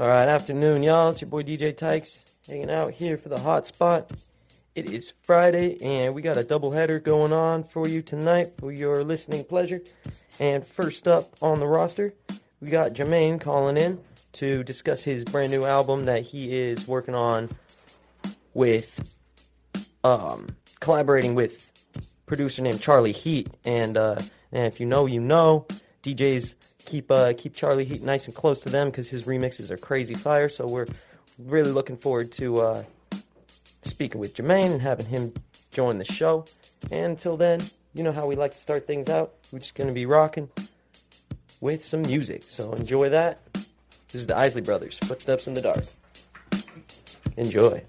All right, afternoon, y'all. It's your boy DJ Tykes hanging out here for the hot spot. It is Friday, and we got a double header going on for you tonight for your listening pleasure. And first up on the roster, we got Gemaine calling in to discuss his brand new album that he is working on with, um, collaborating with producer named Charlie Heat. And, uh, and if you know, you know, DJs keep uh, keep Charlie Heat nice and close to them because his remixes are crazy fire. So we're really looking forward to uh, speaking with Gemaine and having him join the show. And until then, you know how we like to start things out. We're just gonna be rocking with some music. So enjoy that. This is the Isley Brothers, Footsteps in the Dark. Enjoy.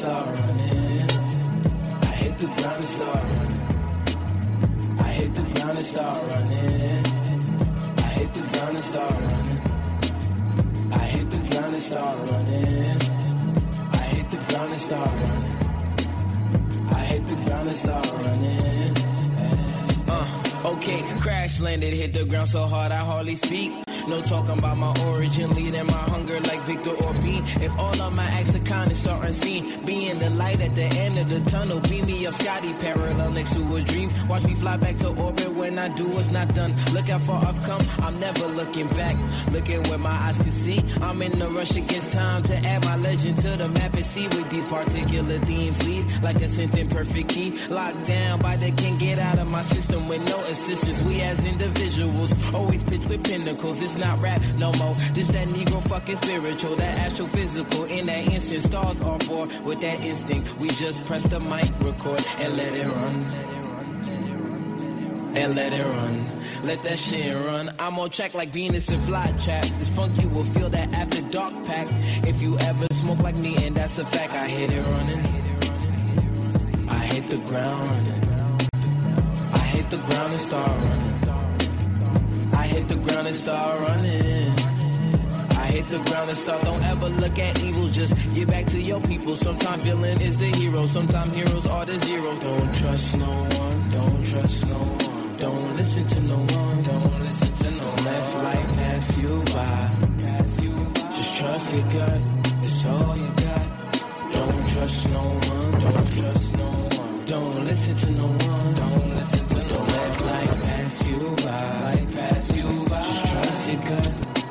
Start running. I hit the ground and start running. I hit the ground and start running. I hit the ground and start running. I hit the ground and start running. I hit the ground and start running. I hit the ground and start running. Uh, okay, crash landed, hit the ground so hard I hardly speak. No talking about my origin, leading my hunger like Victor Orbean. If all of my acts of kindness are unseen, being the light at the end of the tunnel, beam me up Scotty parallel next to a dream. Watch me fly back to orbit when I do what's not done. Look how far I've come, I'm never looking back. Looking where my eyes can see. I'm in a rush against time to add my legend to the map and see with these particular themes lead like a synth in perfect key. Locked down by the king, get out of my system with no assistance. We as individuals always pitch with pinnacles. It's not rap no more. This that Negro fucking spiritual, that astrophysical. In that instant, stars are born with that instinct. We just press the mic, record, and let it run. And let it run. Let that shit run. I'm on track like Venus and Flytrap. This funk you will feel that after dark pack. If you ever smoke like me, and that's a fact, I hit it running. I hit the ground running. I hit the ground and start running. Hit the ground and start running. I hit the ground and start. Don't ever look at evil. Just get back to your people. Sometimes villain is the hero. Sometimes heroes are the zero. Don't trust no one. Don't trust no one. Don't listen to no one. Don't listen to no one. Let life pass you by. Just trust your gut. It's all you got. Don't trust no one. Don't trust no one. Don't listen to no one. Don't listen to no one. Don't let life pass you by. Life pass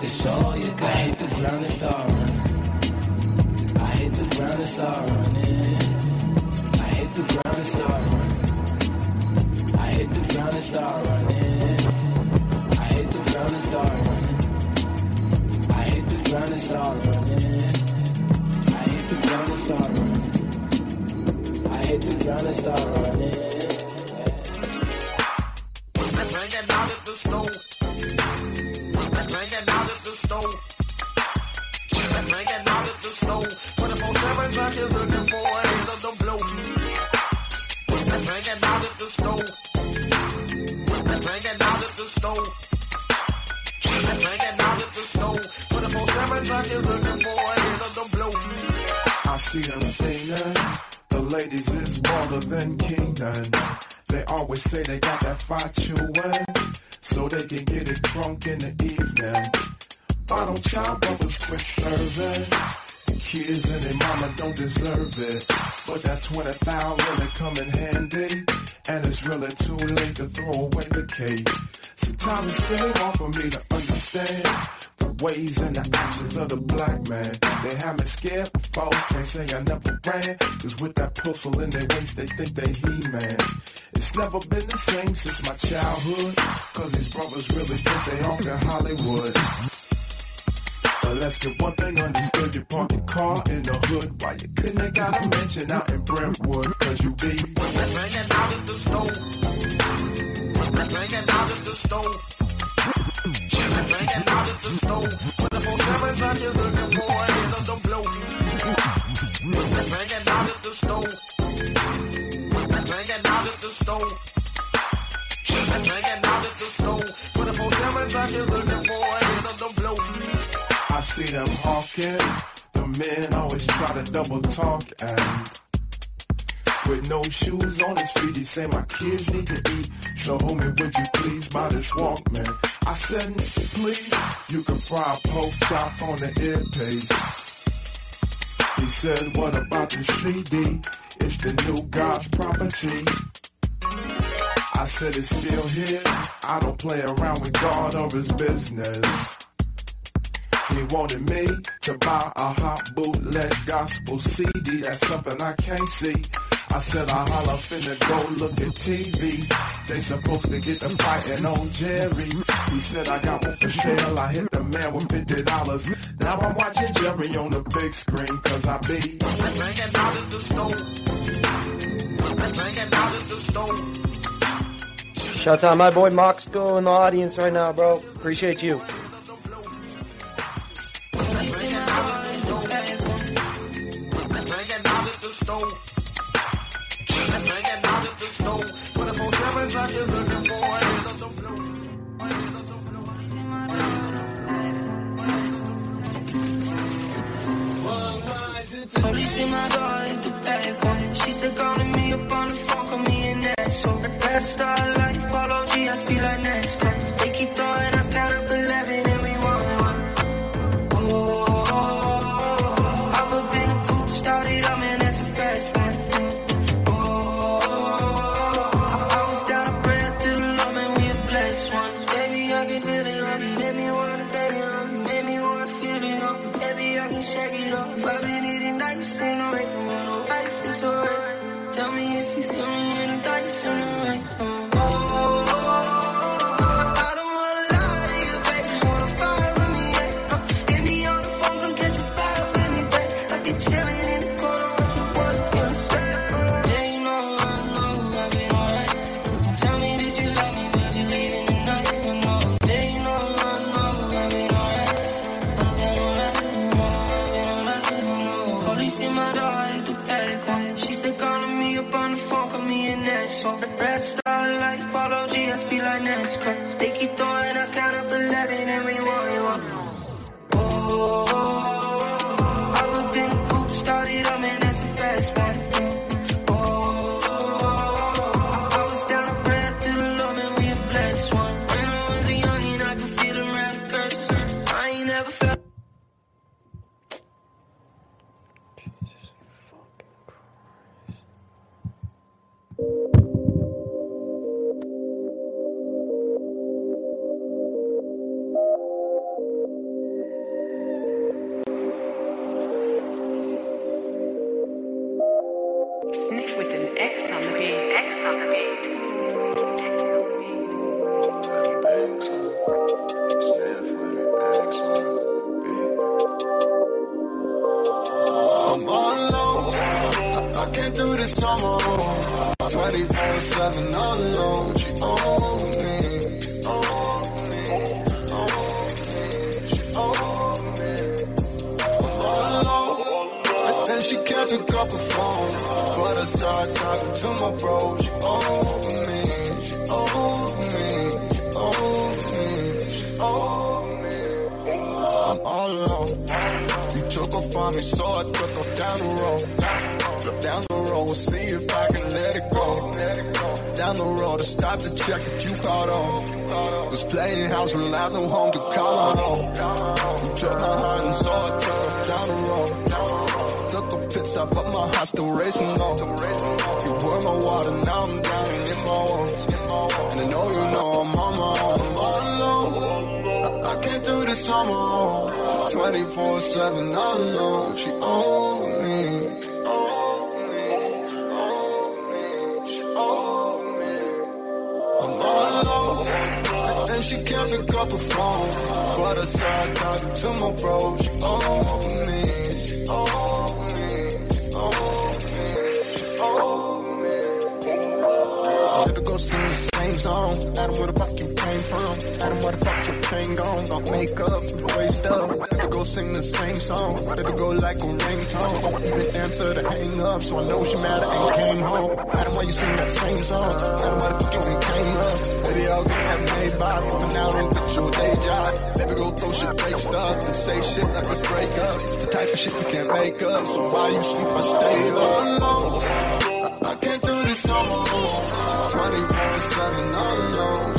It's all you. I hit the ground and start running. I hit the ground and start running. I hit the ground and start running. I hit the ground and start running. I hit the ground and start running. I hit the ground and start running. I hit the ground and start running. I hit the ground and start running. Hanging out at the stove. Hanging out at the stove. Hanging out at the stove. 24-7 truck is looking for a hit of the blow. Hanging out at the stove. Hanging out at the stove. Hanging out at the stove. 24-7 truck is looking for a hit of the blow. I see them singing. The ladies is bolder than Keenan. They always say they got that fire chewing, so they can get it drunk in the evening. Bottle chop brothers quick serving. Kids and their mama don't deserve it, but that twenty thousand really come in handy. And it's really too late to throw away the cake. Sometimes it's really hard for me to understand the ways and the actions of the black man. They have me scared before, can't say I never ran. Cause with that pistol in their waist, they think they he-man. It's never been the same since my childhood. Cause these brothers really think they off in Hollywood. But let's get one thing understood. You park your car in the hood. Why you couldn't have got a mention out in Brentwood? Cause you be Hanging out at the stove. Hanging out at the stove. Hanging out at the stove. 24-7 truck is looking for a hit of the blow. Hanging out at the stove. Hanging out at the stove. Hanging out at the stove. 24-7 truck is looking for a hit of the blow. See them hawking. The men always try to double talk and with no shoes on his feet, he say my kids need to eat. So homie, would you please buy this Walkman? I said, please, you can fry a pork chop on the earpiece. He said, what about the CD? It's the new God's property. I said, it's still here. I don't play around with God or his business. He wanted me to buy a hot bootleg gospel CD. That's something I can't see. I said I holla finna go look at TV. They supposed to get the fighting on Jerry. He said I got one for sale. I hit the man with fifty dollars. Now I'm watching Jerry on the big screen cause I be Hanging out at the stove. Hanging out at the stove. Shout out my boy Moxco in the audience right now, bro. Appreciate you. Calling me up on the phone, call me an asshole. That's style Can't do this no more. 24 7 all alone. She own me. She me. Own me. She me. I'm all alone. And then she can't pick up the phone. But I start talking to my bro. She own me. She own me. She own me. She own me. I'm all alone. You took off on me, so I took off down the road. Down the road, see if I can let it go. Down the road, I stopped to check if you caught on. Was playing house without no home to call on. You took my heart and so I took down the road. Took a pit stop, but my heart still racing on. You were my water, now I'm down and in my own. And I know you know I'm on my own. I'm all alone. I, I can't do this on my own. 24 7 all alone. She own And she can't pick up the phone. But I started talking to my bro. She own me. She own me. She own me. She own me. I had to go sing the same song. Adam, where the fuck you came from? Adam, where the fuck your chain gone? Don't make up, waste up. Sing the same song. To go like a ringtone. Even answer the hang up, so I know she mad I ain't came home. Adam, why you sing that same song? Adam, why the fuck you ain't came up? Baby, I'll get that made by. But now don't get your day job. Baby, go throw shit fake stuff and say shit like let's break up. The type of shit you can't make up. So while you sleep, I stay alone. I, I can't do this no more. 24 7 all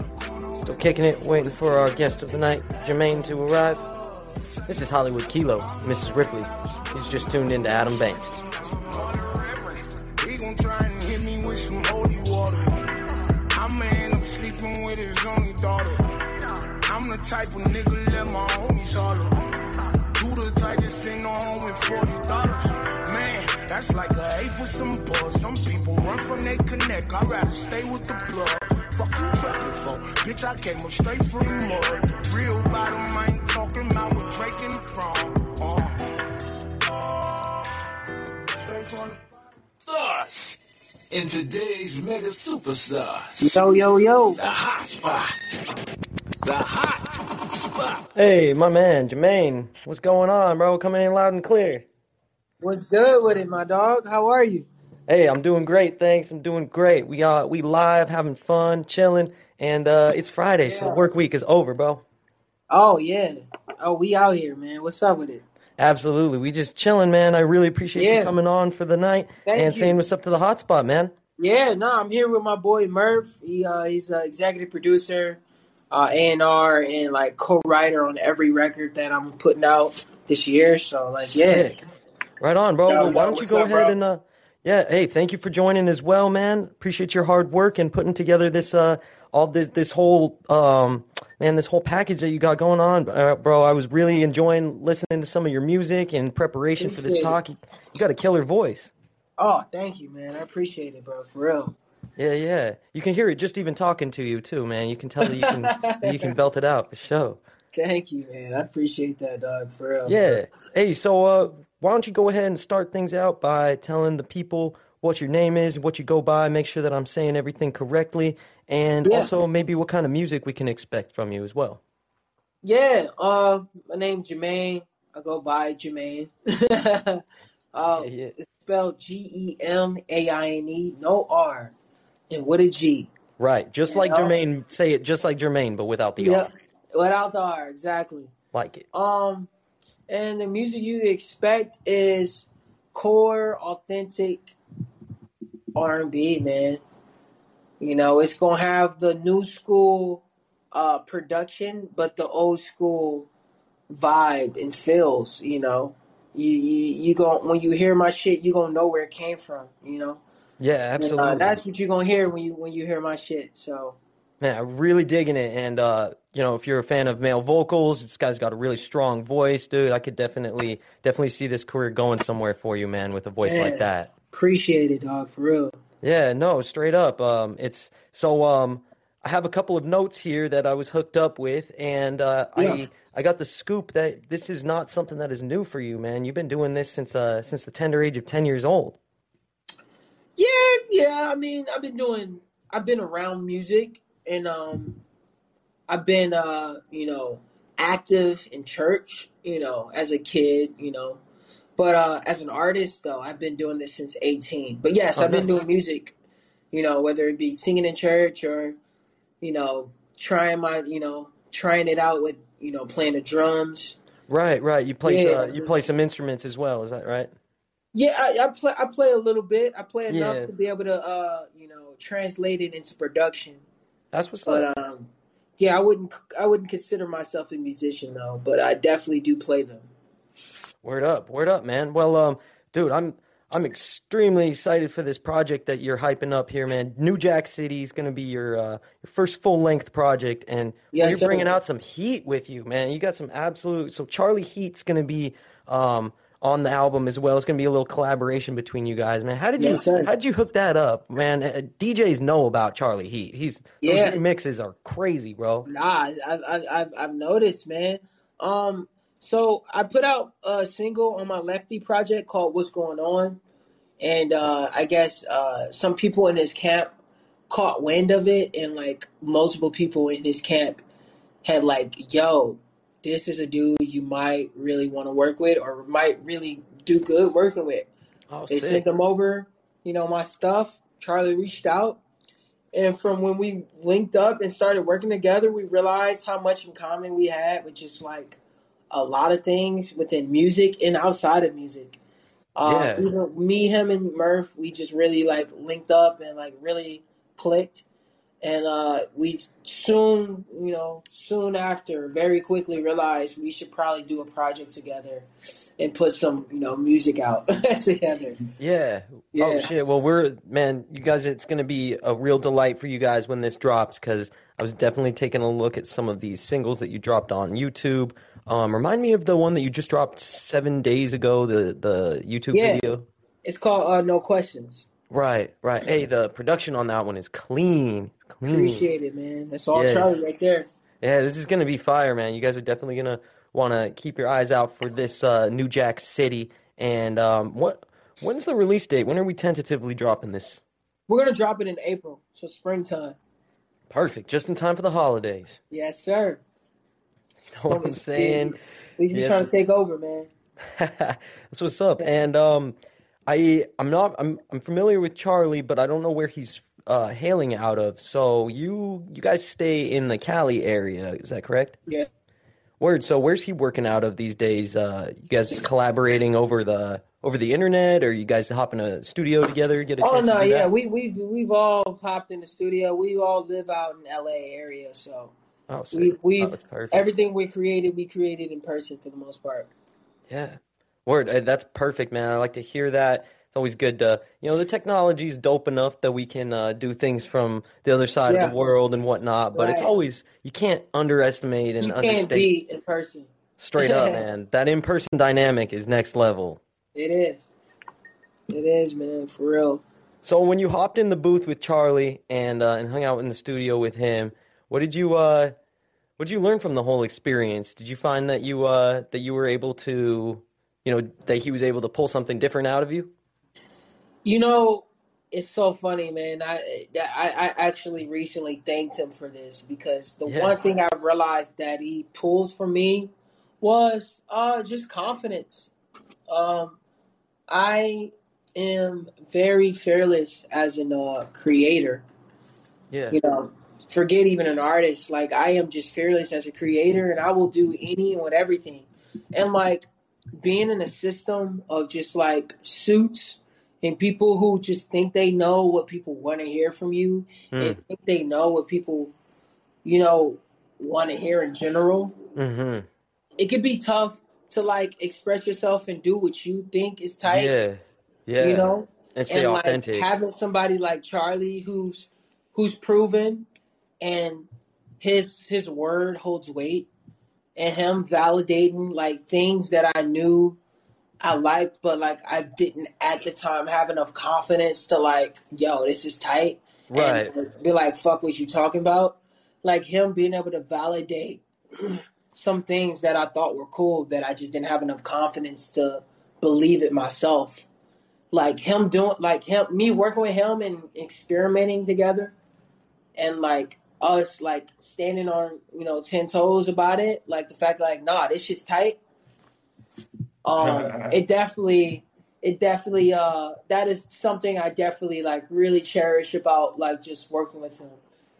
Kicking it, waiting for our guest of the night, Gemaine, to arrive. This is Hollywood Kilo, Mrs. Ripley. He's just tuned into Adam Banks. He gon' try and hit me with some holy water. I'ma the type of nigga let my homies holler. Do the type that send home with forty dollars. Man, that's like a eight for some buzz. Some people run from they connect. I'd rather stay with the blood. Bitch, I came up straight from the mud. Real bottom, I ain't talking about with Drake and the prom. Uh. Straight from the Stars. In today's mega superstars. Yo, yo, yo. The hot spot. The hot spot. Hey, my man, Gemaine. What's going on, bro? Coming in loud and clear. What's good with it, my dog? How are you? Hey, I'm doing great, thanks. I'm doing great. We uh we live, having fun, chilling, and uh it's Friday, so the work week is over, bro. Oh, yeah. Oh, we out here, man. What's up with it? Absolutely. We just chilling, man. I really appreciate you coming on for the night Thank and you. saying what's up to the hotspot, man. Yeah, no, I'm here with my boy Murph. He uh he's an executive producer, uh A&R and like co-writer on every record that I'm putting out this year. So like yeah. Sick. Right on, bro. Yo, well, yo, why don't you go up, ahead bro? and uh yeah, hey, thank you for joining as well, man. Appreciate your hard work and putting together this uh all this this whole um man this whole package that you got going on, uh, bro. I was really enjoying listening to some of your music in preparation for this talk. You, you got a killer voice. Oh, thank you, man. I appreciate it, bro. For real. Yeah, yeah. You can hear it just even talking to you too, man. You can tell that you can that you can belt it out for sure. Thank you, man. I appreciate that, dog. For real. Yeah. Hey, so uh, why don't you go ahead and start things out by telling the people what your name is, what you go by, make sure that I'm saying everything correctly, and Yeah. also maybe what kind of music we can expect from you as well. Yeah. Uh, my name's Gemaine. I go by Gemaine. uh, Yeah, yeah. it's spelled G E M A I N E, no R, and with a G. Right. Just You like know? Gemaine, say it just like Jermaine, but without the Yeah. R. Without the R, exactly. Like it. Um, and the music you expect is core, authentic R and B, man. You know, it's gonna have the new school uh production, but the old school vibe and feels. You know, you you you gon' when you hear my shit, you gonna know where it came from. You know, Yeah, And, uh, absolutely. that's what you're gonna hear when you when you hear my shit. So Man, I'm really digging it. And, uh, you know, if you're a fan of male vocals, this guy's got a really strong voice, dude. I could definitely, definitely see this career going somewhere for you, man, with a voice Man. like that. appreciate it, dog, for real. Yeah, no, straight up. Um, it's so. Um, I have a couple of notes here that I was hooked up with, and uh, Yeah. I I got the scoop that this is not something that is new for you, man. You've been doing this since uh since the tender age of ten years old. Yeah, yeah. I mean, I've been doing. I've been around music, and um, I've been, uh, you know, active in church. You know, as a kid. You know, but uh, as an artist, though, I've been doing this since eighteen. But yes, Oh, I've been nice. doing music. You know, whether it be singing in church or, you know, trying my, you know, trying it out with, you know, playing the drums. Right, right. You play Yeah. uh, you play some instruments as well. Is that right? Yeah, I, I play. I play a little bit. I play enough Yeah. to be able to, uh, you know, translate it into production. That's what's up. But um, yeah, I wouldn't. I wouldn't consider myself a musician though. But I definitely do play them. Word up, word up, man. Well, um, dude, I'm I'm extremely excited for this project that you're hyping up here, man. New Jack City is gonna be your uh, your first full length project, and Yes, you're bringing out some heat with you, man. You got some absolute. So Charlie Heat's gonna be um on the album as well. It's gonna be a little collaboration between you guys, man. How did you sir. how did you hook that up, man? Uh, DJs know about Charlie Heat. He's Yeah. remixes are crazy, bro. Nah, I, I, I've, I've noticed, man. Um, so I put out a single on my Lefty project called "What's Going On," and uh, I guess uh, some people in his camp caught wind of it, and like multiple people in his camp had like, "Yo, this is a dude you might really want to work with, or might really do good working with." Oh, They sick. sent them over, you know, my stuff. Charlie reached out. And from when we linked up and started working together, we realized how much in common we had with just like a lot of things within music and outside of music. Uh, Yeah. Even me, him, and Murph, we just really like linked up and like really clicked. And uh, we soon, you know, soon after, very quickly realized we should probably do a project together and put some, you know, music out together. Yeah. Oh shit. Well, we're man, you guys. It's gonna be a real delight for you guys when this drops because I was definitely taking a look at some of these singles that you dropped on YouTube. Um, remind me of the one that you just dropped seven days ago. The the YouTube Yeah. video. It's called uh, No Questions. Right. Right. Hey, the production on that one is clean. Clean. Appreciate it, man. That's all Yeah. Charlie right there. Yeah, this is gonna be fire, man. You guys are definitely gonna want to keep your eyes out for this uh, New Jack City. And um, what when's the release date? When are we tentatively dropping this? We're gonna drop it in April, so springtime. Perfect, just in time for the holidays. Yes, sir. You know what I'm saying? We just Yes. trying to take over, man. That's what's up. And um, I I'm not I'm I'm familiar with Charlie, but I don't know where he's uh, hailing out of. So you you guys stay in the Cali area, is that correct? Yeah. Word. So where's he working out of these days? Uh, you guys collaborating over the over the internet, or you guys hop in a studio together? Get a Oh no, yeah, that? we we've we've all hopped in the studio. We all live out in L.A. area, so Oh, sick. we've Oh, we've that's perfect. everything we created, we created in person for the most part. Yeah. Word. uh, That's perfect, man. I like to hear that. It's always good to, you know, the technology is dope enough that we can uh, do things from the other side of Yeah. the world and whatnot. But it's Right. always you can't underestimate and You can't understate be in person. straight up, man. That in-person dynamic is next level. It is. It is, man, for real. So when you hopped in the booth with Charlie and uh, and hung out in the studio with him, what did you uh, what did you learn from the whole experience? Did you find that you uh, that you were able to, you know, that he was able to pull something different out of you? You know, it's so funny, man. I I, I actually recently thanked him for this because the Yeah. one thing I realized that he pulled from me was uh just confidence. Um, I am very fearless as a uh, creator. Yeah. You know, forget even an artist. Like I am just fearless as a creator, and I will do any and with everything. And like being in a system of just like suits and people who just think they know what people want to hear from you Mm. and think they know what people, you know, want to hear in general. Mm-hmm. It could be tough to like express yourself and do what you think is tight. Yeah. Yeah. You know, and stay and like authentic. having somebody like Charlie who's who's proven and his his word holds weight and him validating like things that I knew I liked but like I didn't at the time have enough confidence to like yo this is tight. Right. and be like fuck what you talking about. Like him being able to validate some things that I thought were cool that I just didn't have enough confidence to believe it myself. Like him doing like him me working with him and experimenting together and like us like standing on you know 10 toes about it like the fact like nah this shit's tight. Um it definitely it definitely uh that is something i definitely like really cherish about like just working with him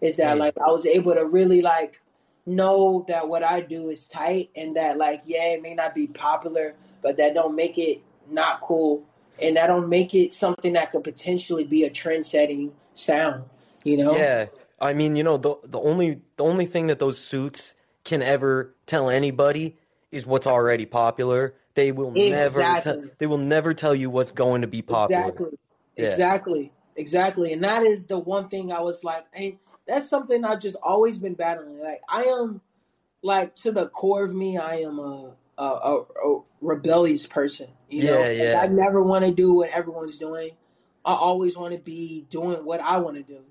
is that like i was able to really like know that what i do is tight and that like yeah it may not be popular but that don't make it not cool. And that don't make it something that could potentially be a trend setting sound you know? Yeah, I mean, you know, the the only the only thing that those suits can ever tell anybody is what's already popular. They will never te- they will never tell you what's going to be popular. Exactly. Yeah. Exactly. Exactly. And that is the one thing I was like, and that's something I've just always been battling. Like I am like to the core of me, I am a a, a, a rebellious person. You know, Yeah, yeah. Like, I never want to do what everyone's doing. I always want to be doing what I want to do.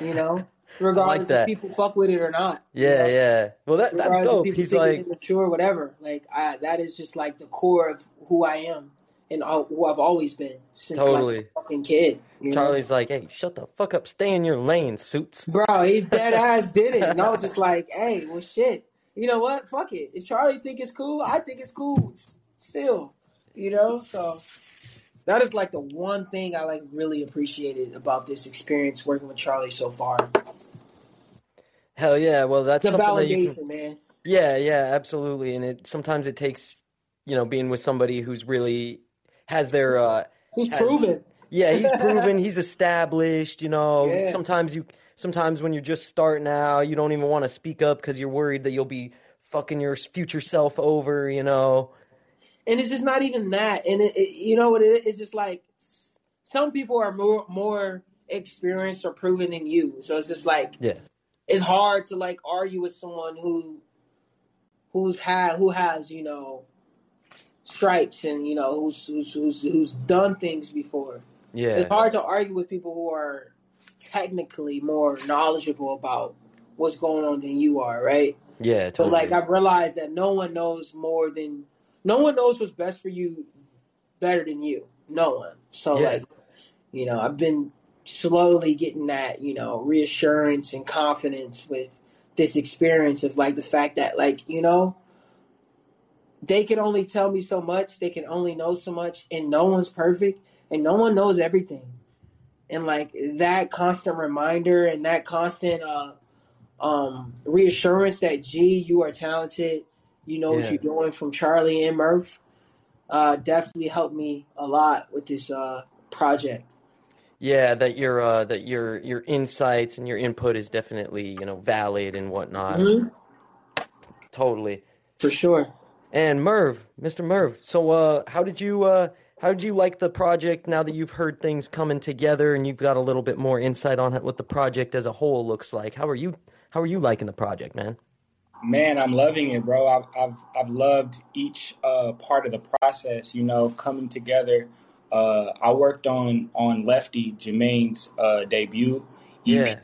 You know, regardless that. if people fuck with it or not. you Yeah, know? yeah. Well, that that's dope. He's like, mature, whatever. Like I, that is just like the core of who I am and uh, who I've always been since Totally. like a fucking kid. You know? Charlie's like, hey, shut the fuck up, stay in your lane, suits. bro, he dead ass did it, and I was just like, hey, well, shit. You know what? Fuck it. If Charlie think it's cool, I think it's cool. Still, you know. So that is like the one thing I like really appreciated about this experience working with Charlie so far. Hell yeah. Well, that's The something that you validation, can. man. Yeah, yeah, absolutely. And it sometimes it takes, you know, being with somebody who's really has their uh Who's has- proven? Yeah, he's proven, he's established, you know. Yeah. Sometimes you sometimes when you're just starting out, you don't even want to speak up cuz you're worried that you'll be fucking your future self over, you know. and it's just not even that. And it, it, you know what it is? It's just like some people are more more experienced or proven than you. So it's just like Yeah. It's hard to like argue with someone who who's had who has you know stripes and you know who's who's who's, who's done things before. Yeah. It's hard to argue with people who are technically more knowledgeable about what's going on than you are, right? Yeah, totally. But like I've realized that no one knows more than no one knows what's best for you better than you. No one. So Yeah. like you know, I've been slowly getting that, you know, reassurance and confidence with this experience of like the fact that like, you know, they can only tell me so much, they can only know so much, and no one's perfect and no one knows everything. And like that constant reminder and that constant uh um reassurance that gee, you are talented, you know what you're doing from Charlie and Murph, uh definitely helped me a lot with this uh project. Yeah, that your uh that your your insights and your input is definitely, you know, valid and whatnot. Mhm. Totally. For sure. And Murph, Mr. Murph, so uh how did you uh how did you like the project now that you've heard things coming together and you've got a little bit more insight on what the project as a whole looks like? How are you how are you liking the project, man? Man, I'm loving it, bro. I've I've, I've loved each uh, part of the process. You know, coming together. Uh, I worked on on Lefty Gemaine's uh, debut, Yeah.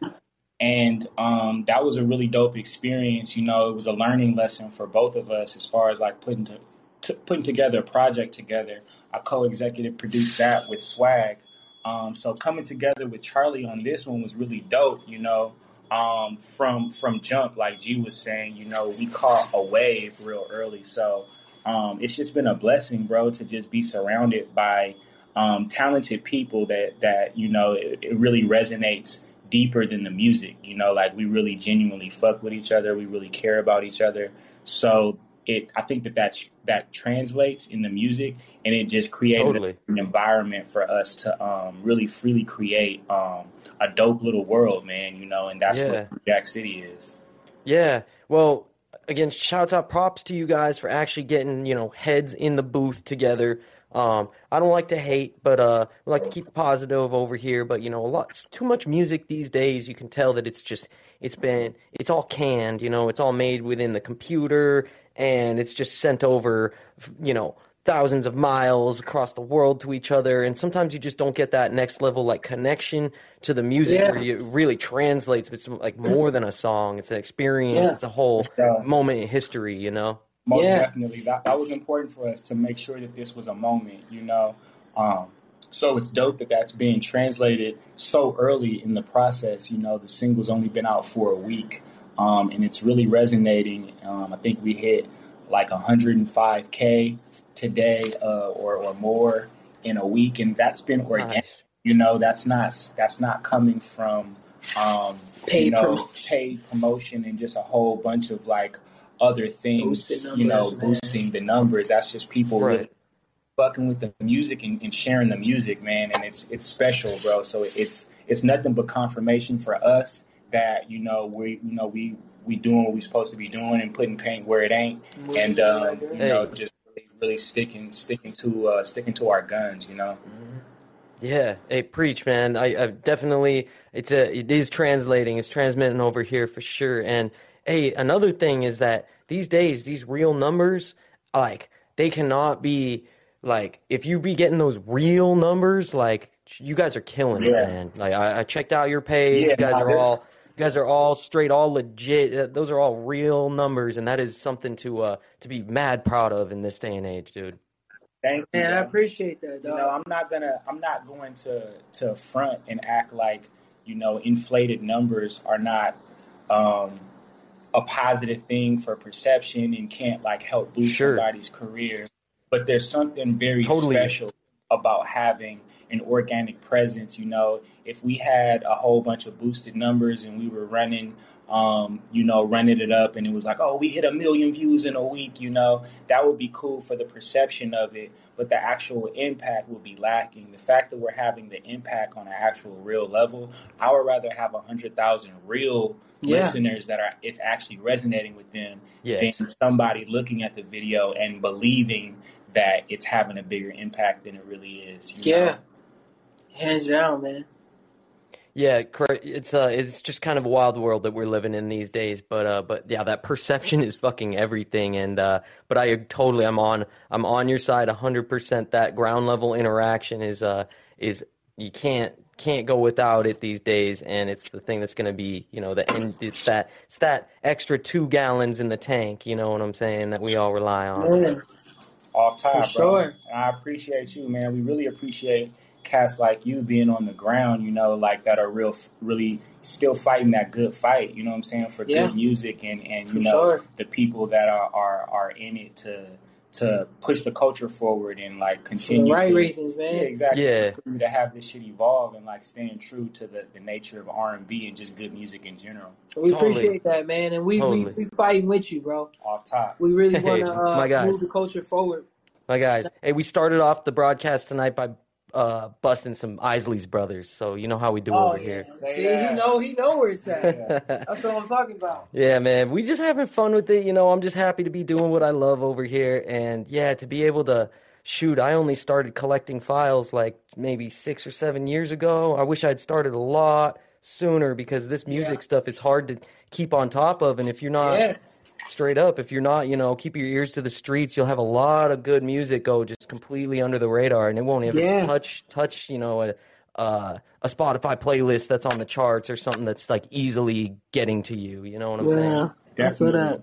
and um, that was a really dope experience. You know, it was a learning lesson for both of us as far as like putting to, t- putting together a project together. I co-executive produced that with Swag. Um, so coming together with Charlie on this one was really dope. You know, um, from from jump, like G was saying, you know, we caught a wave real early. So um, it's just been a blessing, bro, to just be surrounded by um, talented people that that you know it, it really resonates deeper than the music. You know, like we really genuinely fuck with each other. We really care about each other. So it, I think that that that translates in the music, and it just created Totally. an environment for us to um, really freely create um, a dope little world, man. You know, and that's Yeah. what Jack City is. Yeah. Well, again, shouts out props to you guys for actually getting, you know, heads in the booth together. Um, I don't like to hate, but uh, we like to keep positive over here. But you know, a lot too much music these days. You can tell that it's just it's been it's all canned. You know, it's all made within the computer, and it's just sent over. You know, thousands of miles across the world to each other. And sometimes you just don't get that next level like connection to the music Yeah. where it really translates. But it's like more than a song. It's an experience. Yeah. It's a whole Yeah. moment in history. You know. Most Yeah. definitely. That, that was important for us to make sure that this was a moment, you know. Um, so it's dope that that's being translated so early in the process. You know, the single's only been out for a week, um, and it's really resonating. Um, I think we hit like 105K today uh, or, or more in a week, and that's been organic. Nice. You know, that's not that's not coming from um, Paid you know, promotion. paid promotion and just a whole bunch of like other things, Boosted you know, man. boosting the numbers. That's just people Right. really fucking with the music and, and sharing the music, man. And it's it's special, bro. So it's it's nothing but confirmation for us that you know we you know we we doing what we supposed to be doing and putting paint where it ain't, and um, you know just really, really sticking sticking to uh, sticking to our guns, you know. Yeah, hey, preach, man. I, I definitely it's a it is translating, it's transmitting over here for sure. And hey, another thing is that these days, these real numbers, like they cannot be like if you be getting those real numbers, like you guys are killing it, man. Like I, I checked out your page, Yeah, you guys nah, are all you guys are all straight, all legit. Uh, Those are all real numbers, and that is something to uh to be mad proud of in this day and age, dude. Thank you. Man, I appreciate that, You know, I'm not gonna I'm not going to to front and act like you know inflated numbers are not um, a positive thing for perception and can't like help boost Sure. somebody's career. But there's something very Totally. special about having an organic presence. You know, if we had a whole bunch of boosted numbers and we were running. Um, you know, running it up, and it was like, oh, we hit a million views in a week. You know, that would be cool for the perception of it, but the actual impact will be lacking. The fact that we're having the impact on an actual real level, I would rather have a hundred thousand real Yeah. listeners that are it's actually resonating with them Yes. than somebody looking at the video and believing that it's having a bigger impact than it really is. you know? Yeah. Hands down, man. Yeah, it's uh, it's just kind of a wild world that we're living in these days. But uh, but yeah, that perception is fucking everything. And uh, but I totally, I'm on, I'm on your side, hundred percent. That ground level interaction is uh, is you can't can't go without it these days. And it's the thing that's going to be, you know, the end. It's that it's that extra two gallons in the tank. You know what I'm saying? That we all rely on. Man, off top, For bro. sure. And I appreciate you, man. We really appreciate cats like you being on the ground, you know, like that are real, really still fighting that good fight. You know what I'm saying for Yeah. good music and and you For know sure. the people that are are are in it to to push the culture forward and like for the continue right to, reasons, man. Yeah, exactly. Yeah. Continue to have this shit evolve and like staying true to the, the nature of R and B and just good music in general. We Totally. appreciate that, man, and we, Totally. we we fighting with you, bro. Off top. We really want to my uh, move the culture forward. My guys, hey, we started off the broadcast tonight by uh, busting some Isley's brothers. So you know how we do Oh over yeah, here. See, he know he know where it's at. Yeah. That's what I'm talking about. Yeah, man. We just having fun with it. You know, I'm just happy to be doing what I love over here. And yeah, to be able to shoot, I only started collecting files like maybe six or seven years ago. I wish I'd started a lot sooner because this music Yeah. stuff is hard to keep on top of. And if you're not. Straight up, if you're not, you know, keep your ears to the streets, you'll have a lot of good music go just completely under the radar, and it won't even Yeah. touch touch, you know, a uh, a Spotify playlist that's on the charts or something that's like easily getting to you. You know what I'm saying? Yeah, I feel that.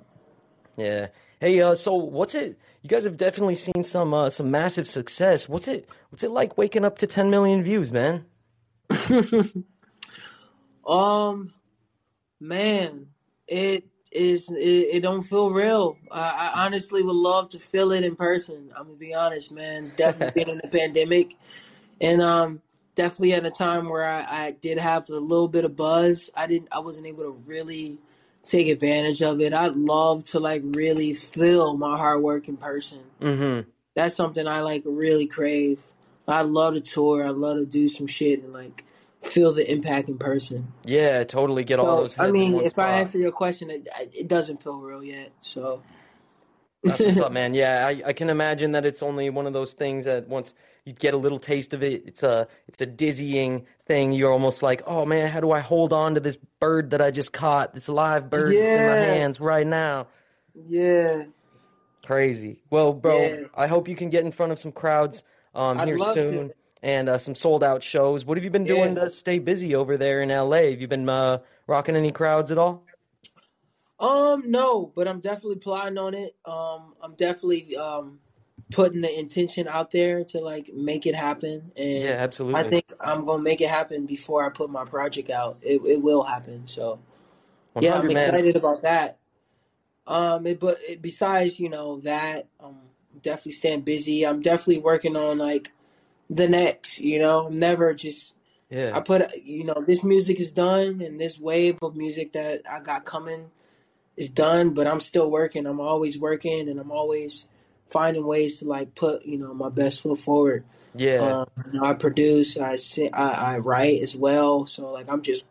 Yeah. Hey, uh, so what's it? You guys have definitely seen some uh, some massive success. What's it? What's it like waking up to 10 million views, man? Um, man, it is. It, it don't feel real. I, I honestly would love to feel it in person. I'm gonna be honest, man. Definitely been in the pandemic, and um, definitely at a time where I, I did have a little bit of buzz. I didn't. I wasn't able to really take advantage of it. I'd love to like really feel my hard work in person. Mm-hmm. That's something I like really crave. I'd love to tour. I'd love to do some shit and like feel the impact in person. Yeah, totally get all So, those. Heads I mean, in one if spot. I answer your question, it, it doesn't feel real yet. So That's what's up, man. Yeah, I, I can imagine that it's only one of those things that once you get a little taste of it, it's a it's a dizzying thing. You're almost like, oh man, how do I hold on to this bird that I just caught? This live bird that's in my Yeah. hands right now. yeah, Crazy. Well, bro, Yeah. I hope you can get in front of some crowds um, I'd here love to. And uh, some sold out shows. What have you been doing Yeah. to stay busy over there in LA? Have you been uh, rocking any crowds at all? um, no, but I'm definitely plotting on it. Um, I'm definitely um putting the intention out there to like make it happen, and Yeah, absolutely. I think I'm gonna make it happen before I put my project out. It it will happen. So yeah, I'm 100, man. excited about that. Um, it, but it, besides, you know that, um, I'm definitely staying busy. I'm definitely working on like the next. You know, I'm never just. Yeah. I put, you know, this music is done, and this wave of music that I got coming is done. But I'm still working. I'm always working, and I'm always finding ways to like put, you know, my best foot forward. Yeah. Um, you know, I produce, I sing, I, I write as well. So like I'm just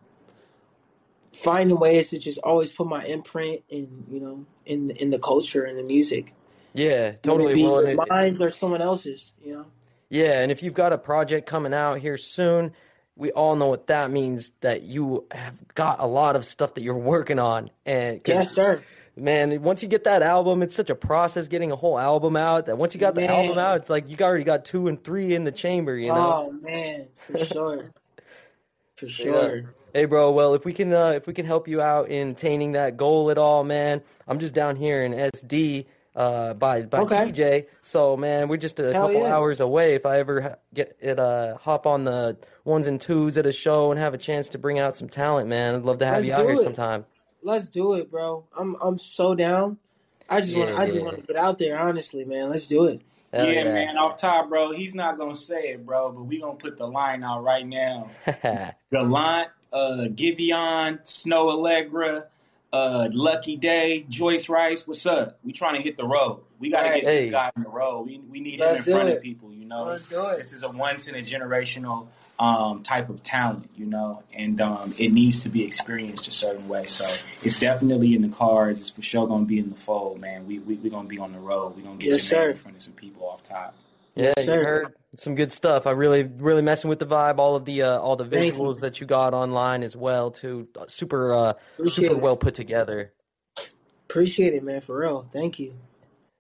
finding ways to just always put my imprint in, you know, in in the culture and the music. yeah, Whether it totally. be Well, mine or someone else's, you know. Yeah, and if you've got a project coming out here soon, we all know what that means that you have got a lot of stuff that you're working on. And Yes, sir. man, once you get that album, it's such a process getting a whole album out that once you got the album out, it's like you already got two and three in the chamber, you know? Oh man, for sure. For Yeah. sure. Hey, bro. Well, if we can, uh, if we can help you out in attaining that goal at all, man, I'm just down here in SD uh, by by Okay. TJ. So, man, we're just a Hell couple yeah. hours away. If I ever ha- get it, uh, hop on the ones and twos at a show and have a chance to bring out some talent, man, I'd love to have Let's you out do here sometime. Let's do it, bro. I'm I'm so down. I just want I just yeah. want to get out there, honestly, man. Let's do it. Yeah, yeah. man, off top, bro. He's not gonna say it, bro, but we gonna put the line out right now. Gallant, uh, Giveon, Snoh Aalegra, uh, Lucky Daye, Joyce Wrice. What's up? We trying to hit the road. We got to Right. get this guy in the road. We, we need Let's him in front it. of people. You know, Let's do it. this is a once in a generational um, type of talent. You know, and um, it needs to be experienced a certain way. So it's definitely in the cards. It's for sure gonna be in the fold, man. We we we gonna be on the road. We are gonna get Yes, your name sir. in front of some people off top. Yeah, Yes, you sir. heard some good stuff. I really, really messing with the vibe. All of the, uh, all the Thank you. visuals that you got online as well, too. Uh, Super, uh, Appreciate super it. well put together. Appreciate it, man. For real. Thank you.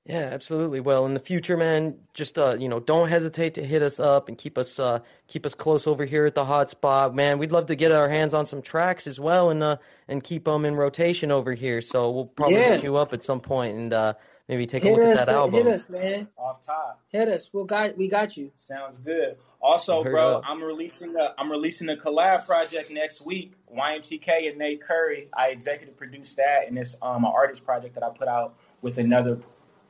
Yeah, absolutely. Well, in the future, man, just uh, you know, don't hesitate to hit us up and keep us uh, keep us close over here at the hot spot, man. We'd love to get our hands on some tracks as well and uh, and keep them in rotation over here. So we'll probably Yeah. hit you up at some point and uh, maybe take a Hit look us, at that album. hit us, man. Off top. Hit us. We got we got you. Sounds good. Also, bro, up. I'm releasing a I'm releasing a collab project next week. YMTK and Nate Curry. I executive produced that, and it's um an artist project that I put out with another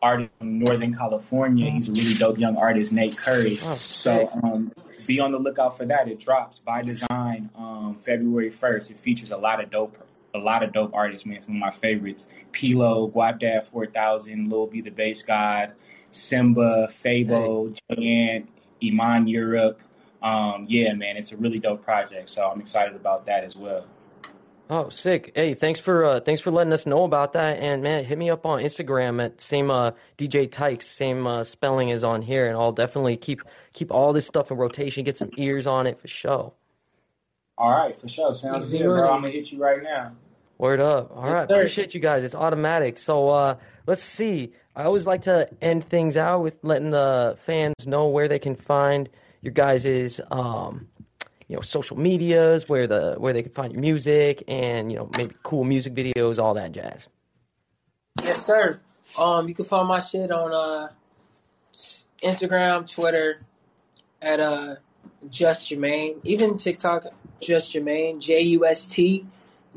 artist from Northern California. He's a really dope young artist, Nate Curry. Oh, so um, be on the lookout for that. It drops by design um February first. It features a lot of dope a lot of dope artists, man. Some of my favorites: P-Lo, Guapdad, Four Thousand, Lil B, the Bass God, Symba, Fabo, Giant, Iman Europe. Um, yeah, man, it's a really dope project, so I'm excited about that as well. Oh, sick! Hey, thanks for uh, thanks for letting us know about that. And man, hit me up on Instagram at same uh, DJ Tykes, same uh, spelling is on here, and I'll definitely keep keep all this stuff in rotation. Get some ears on it for sure. All right, for sure. Sounds Easy good, bro. I'm gonna hit you right now. Word up! All right, sir. appreciate you guys. It's automatic. So uh, let's see. I always like to end things out with letting the fans know where they can find your guys' um, you know social medias, where the where they can find your music, and you know maybe cool music videos, all that jazz. Yes, sir. Um, you can find my shit on uh Instagram, Twitter, at uh Just Gemaine, even TikTok, Just Gemaine, J U S T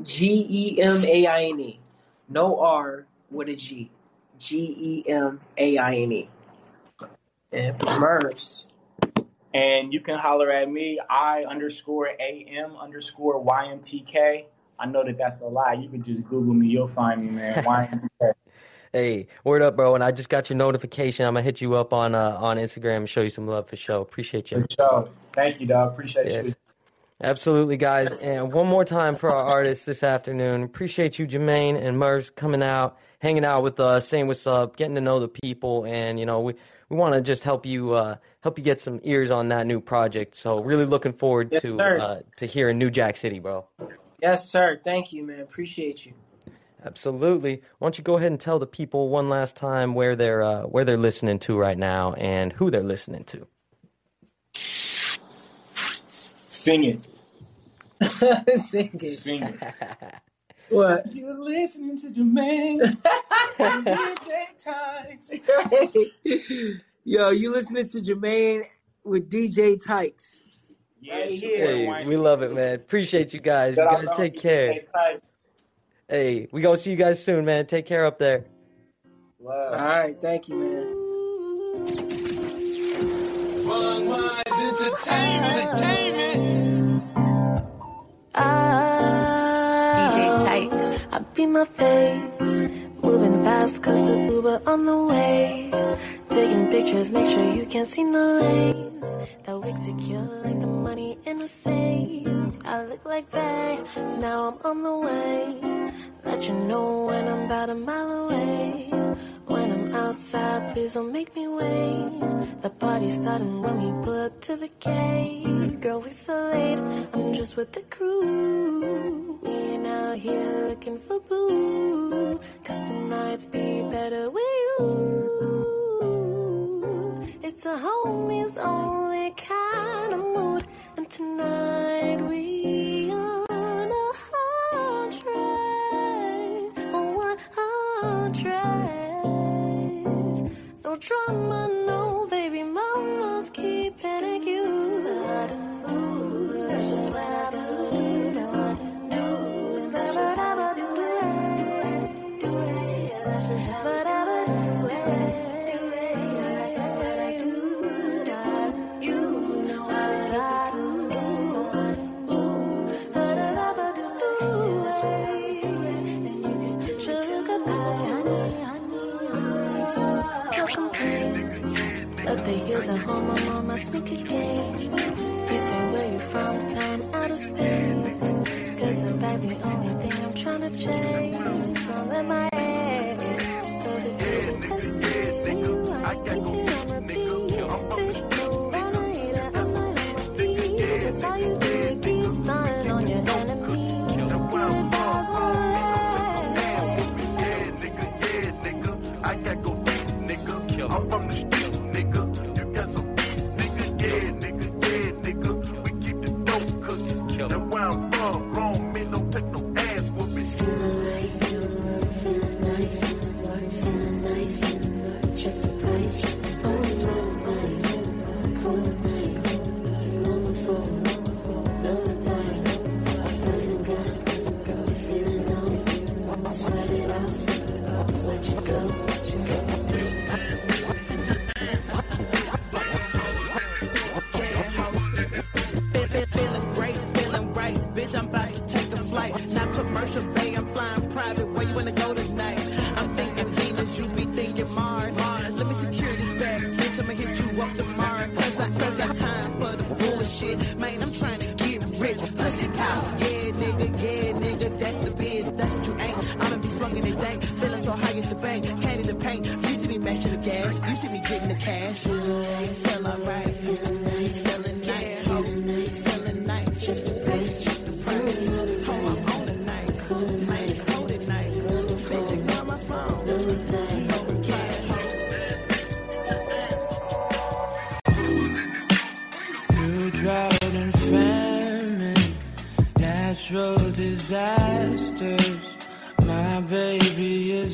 G E M A I N E, no R with a G, G E M A I N E. And for Murph's, And you can holler at me, I underscore AM underscore YMTK. I know that that's a lie. You can just Google me. You'll find me, man. YMTK. Hey, word up, bro! And I just got your notification. I'm gonna hit you up on uh, on Instagram and show you some love for show. Appreciate you. For sure. Thank you, dog. Appreciate Yes. you. Absolutely, guys. And one more time for our artists this afternoon. Appreciate you, Gemaine and Murph, coming out, hanging out with us, saying what's up, getting to know the people, and you know we we want to just help you uh, help you get some ears on that new project. So really looking forward Yes, to uh, to hearing New Jack City, bro. yes, sir. Thank you, man. Appreciate you. Absolutely. Why don't you go ahead and tell the people one last time where they're uh, where they're listening to right now and who they're listening to. Sing it. Sing it. Sing it. What? You're listening to Gemaine. DJ Tykes. Yo, you listening to Gemaine with DJ Tykes. Yeah, Right here. Hey, we love it, man. Appreciate you guys. You Shout out guys to take DJ care. Tykes. Hey, we gonna see you guys soon, man. Take care up there. Love. All right, thank you, man. DJ Tykes. I beat my face. Moving fast cause the Uber on the way. Taking pictures, make sure you can't see no lanes. That wig secure like the money in the safe. I look like that, now I'm on the way. Let you know when I'm about a mile away. When I'm outside, please don't make me wait. The party's starting when we pull up to the gate. Girl, we so late. I'm just with the crew. We ain't out here looking for boo. Cause tonight's be better with you. It's a homies only kind of mood. And tonight we drama, The at home, my sneaker game. You say where you from, time out of space. Cause I'm back, the only thing I'm trying to change. All in my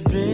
been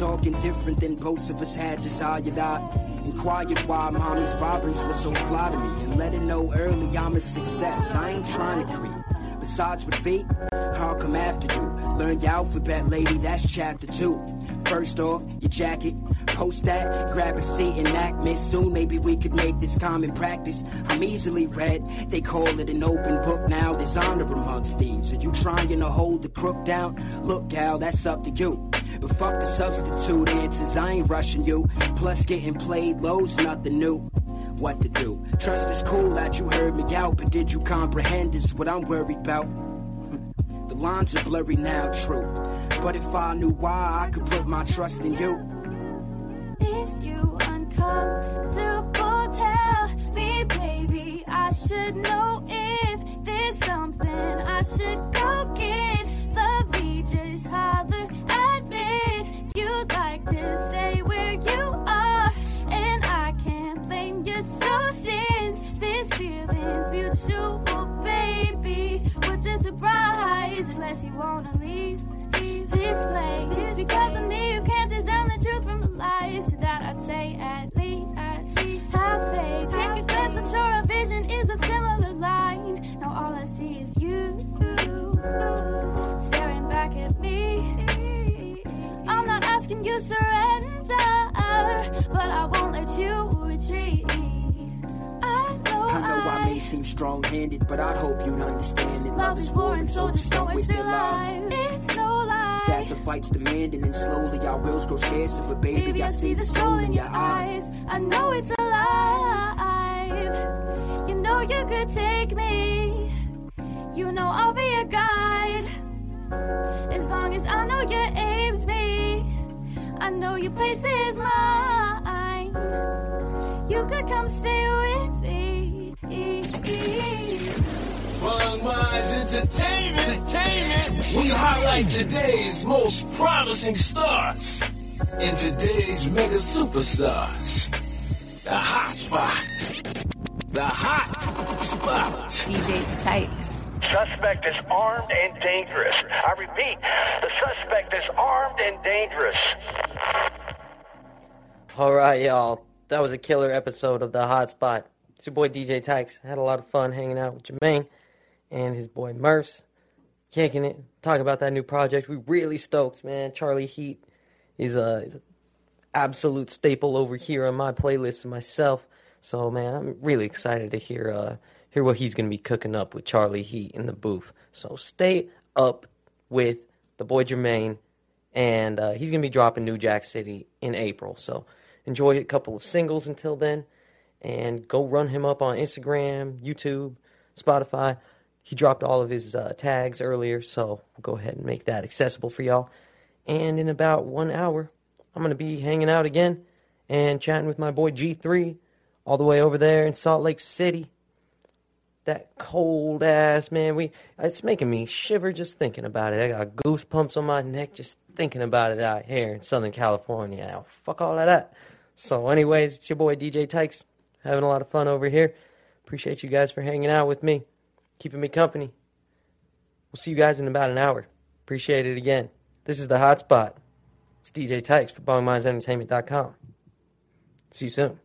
talking different than both of us had desired. I inquired why mommy's Robbins was so fly to me and let her know early I'm a success. I ain't trying to creep. Besides with feet, I'll come after you. Learn your alphabet, lady, that's chapter two. First off, your jacket. Post that, grab a seat and act, miss. Soon maybe we could make this common practice. I'm easily read, they call it an open book now. There's honor amongst thieves. Are you trying to hold the crook down? Look, gal, that's up to you. Fuck the substitute answers, I ain't rushing you. Plus, getting played low's nothing new. What to do? Trust is cool that you heard me out, but did you comprehend? This is what I'm worried about. The lines are blurry now, true. But if I knew why, I could put my trust in you. Is you uncomfortable? Tell me, baby. I should know if there's something I should go get. Love me, just holler place It's because of me you can't discern the truth from the lies. That I'd say at least, at least have faith. Take a glance, I'm sure a vision is of similar line. Now all I see is you staring back at me. I'm not asking you surrender, but I won't let you. I know I may seem strong handed, but I'd hope you'd understand that love is war, and soldiers don't waste their lives. It's no lie. That the fight's demanding, and slowly our wills grow scarcer. But baby, I see the soul in your eyes. I know it's alive. You know you could take me. You know I'll be a guide. As long as I know your aim's me. I know your place is mine. You could come stay with me. Bug Minds Entertainment. Entertainment. We highlight today's most promising stars and today's mega superstars. The hot spot. The hot spot. DJ Tykes. Suspect is armed and dangerous. I repeat, the suspect is armed and dangerous. All right, y'all. That was a killer episode of the Hotspot. It's your boy DJ Tykes. Had a lot of fun hanging out with Gemaine and his boy Murphs, kicking it, talking about that new project. We really stoked, man. Charlie Heat is a, absolute staple over here on my playlist myself. So, man, I'm really excited to hear uh, hear what he's gonna be cooking up with Charlie Heat in the booth. So, stay up with the boy Gemaine, and uh, he's gonna be dropping New Jack City in April. So, enjoy a couple of singles until then, and go run him up on Instagram, YouTube, Spotify. He dropped all of his uh, tags earlier, so we'll go ahead and make that accessible for y'all. And in about one hour, I'm going to be hanging out again and chatting with my boy G3 all the way over there in Salt Lake City. That cold ass, man. We it's making me shiver just thinking about it. I got goosebumps on my neck just thinking about it out here in Southern California. Fuck all of that. So, anyways, it's your boy DJ Tykes. Having a lot of fun over here. Appreciate you guys for hanging out with me, keeping me company. We'll see you guys in about an hour. Appreciate it again. This is the Hotspot. It's DJ Tykes for BongMindsEntertainment.com. See you soon.